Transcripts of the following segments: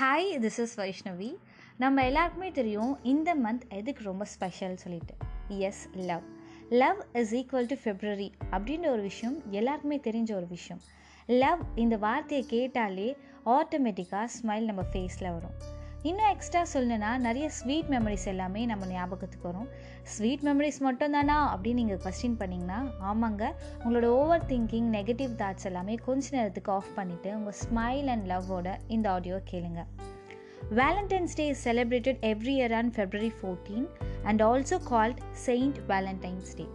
Hi this is Vaishnavi நம்ம எல்லாருக்குமே தெரியும் இந்த மந்த் எதுக்கு ரொம்ப ஸ்பெஷல் சொல்லிட்டு. Yes love love is equal to February அப்படின்ற ஒரு விஷயம் எல்லாருக்குமே தெரிஞ்ச ஒரு விஷயம். லவ் இந்த வார்த்தையை கேட்டாலே ஆட்டோமேட்டிக்காக ஸ்மைல் நம்ம ஃபேஸில் வரும். இன்னும் எக்ஸ்ட்ரா சொல்லணுன்னா நிறைய ஸ்வீட் மெமரிஸ் எல்லாமே நம்ம ஞாபகத்துக்கு வரும். ஸ்வீட் மெமரிஸ் மட்டும் தானா அப்படின்னு நீங்கள் கொஸ்டின் பண்ணிங்கன்னா ஆமாங்க. உங்களோட ஓவர் திங்கிங் நெகட்டிவ் தாட்ஸ் எல்லாமே கொஞ்ச நேரத்துக்கு ஆஃப் பண்ணிவிட்டு உங்கள் ஸ்மைல் அண்ட் லவ்வோட இந்த ஆடியோ கேளுங்க. Valentine's day is celebrated every year on February fourteen and also called saint Valentine's day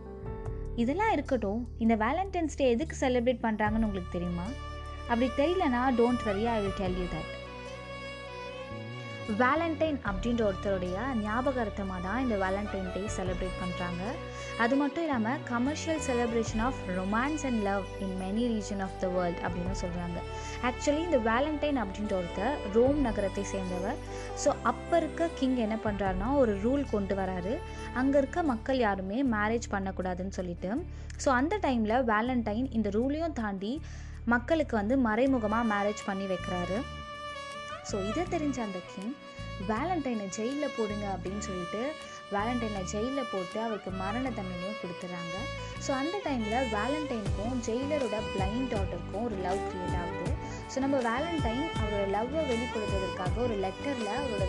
இதெல்லாம் இருக்கட்டும் இந்த வேலண்டைன்ஸ் டே எதுக்கு செலிப்ரேட் பண்ணுறாங்கன்னு உங்களுக்கு தெரியுமா? அப்படி தெரியலனா don't worry I will tell you that Valentine அப்படின்ற ஒருத்தருடைய ஞாபகார்த்தமாக தான் இந்த வேலண்டைன் டே செலிப்ரேட் பண்ணுறாங்க அது மட்டும் இல்லாமல் commercial celebration of romance and love in many region of the world அப்படின்னு சொல்கிறாங்க ஆக்சுவலி இந்த வேலண்டைன் அப்படின்ற ஒருத்தர் ரோம் நகரத்தை சேர்ந்தவர். ஸோ அப்போ இருக்க கிங் என்ன பண்ணுறாருனா ஒரு ரூல் கொண்டு வராரு. அங்கே இருக்க மக்கள் யாருமே மேரேஜ் பண்ணக்கூடாதுன்னு சொல்லிட்டு. ஸோ அந்த டைமில் வேலண்டைன் இந்த ரூலையும் தாண்டி மக்களுக்கு வந்து மறைமுகமாக மேரேஜ் பண்ணி வைக்கிறாரு. ஸோ இதை தெரிஞ்ச அந்த கிங் வேலண்டைனை ஜெயிலில் போடுங்க அப்படின்னு சொல்லிட்டு வேலண்டைனை ஜெயிலில் போட்டு அவருக்கு மரண தண்டனையும் கொடுத்துட்றாங்க ஸோ அந்த டைமில் வேலண்டைனுக்கும் ஜெயிலரோட பிளைண்ட் டாட்டருக்கும் ஒரு லவ் க்ரியேட் ஆகுது. ஸோ நம்ம வேலண்டைன் அவரோட லவ்வை வெளிப்படுத்துவதற்காக ஒரு லெட்டரில் அவரோட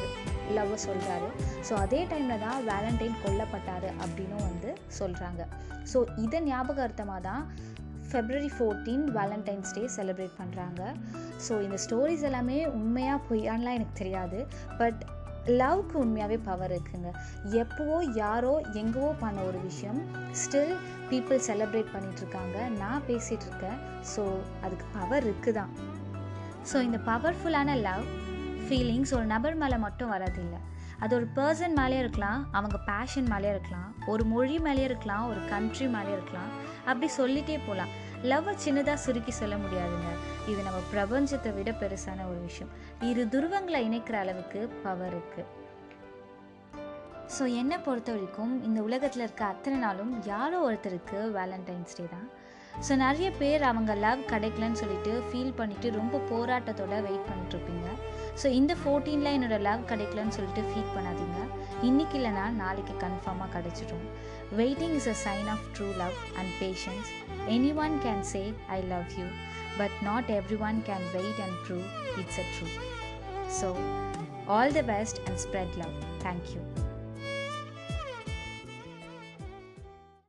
லவ்வை சொல்கிறாரு ஸோ அதே டைமில் தான் வேலண்டைன் கொல்லப்பட்டார் அப்படின்னும் வந்து சொல்கிறாங்க ஸோ இதை ஞாபகார்த்தமாக தான் February fourteen Valentine's day celebrate பண்ணுறாங்க ஸோ இந்த ஸ்டோரிஸ் எல்லாமே உண்மையாக பொய்யான்லாம் எனக்கு தெரியாது. பட் லவ்க்கு உண்மையாகவே பவர் இருக்குங்க. எப்போவோ யாரோ எங்கேவோ பண்ண ஒரு விஷயம் ஸ்டில் பீப்புள் செலிப்ரேட் பண்ணிகிட்ருக்காங்க நான் பேசிகிட்டு இருக்கேன். ஸோ அதுக்கு பவர் இருக்குது தான் ஸோ இந்த பவர்ஃபுல்லான லவ் ஃபீலிங்ஸ் ஒரு நபர் மேலே மட்டும் வரதில்லை அது ஒரு பர்சன் மேலேயே இருக்கலாம் அவங்க பேஷன் மேலேயே இருக்கலாம் ஒரு மொழி மேலேயே இருக்கலாம் ஒரு கண்ட்ரி மேலேயே இருக்கலாம். அப்படி சொல்லிகிட்டே போகலாம் லவ்வை சின்னதாக சுருக்கி சொல்ல முடியாதுங்க. இது நம்ம பிரபஞ்சத்தை விட பெருசான ஒரு விஷயம். இரு துருவங்களை இணைக்கிற அளவுக்கு பவர் இருக்குது ஸோ என்னை பொறுத்த வரைக்கும் இந்த உலகத்தில் இருக்க அத்தனை நாளும் யாரோ ஒருத்தருக்கு வேலண்டைன்ஸ் டே தான். ஸோ நிறைய பேர் அவங்க லவ் கிடைக்கலன்னு சொல்லிட்டு ஃபீல் பண்ணிவிட்டு ரொம்ப போராட்டத்தோட வெயிட் பண்ணிட்டுருப்பீங்க ஸோ இந்த ஃபோர்டீனில் என்னோடய லவ் கிடைக்கலன்னு சொல்லிட்டு ஃபீல் பண்ணாதீங்க. இன்றைக்கி இல்லைனா நாளைக்கு கன்ஃபார்மாக கிடச்சிடும் waiting is a sign of true love and patience any one can say I love you but not every one can wait and prove it's a true so all the best and spread love thank you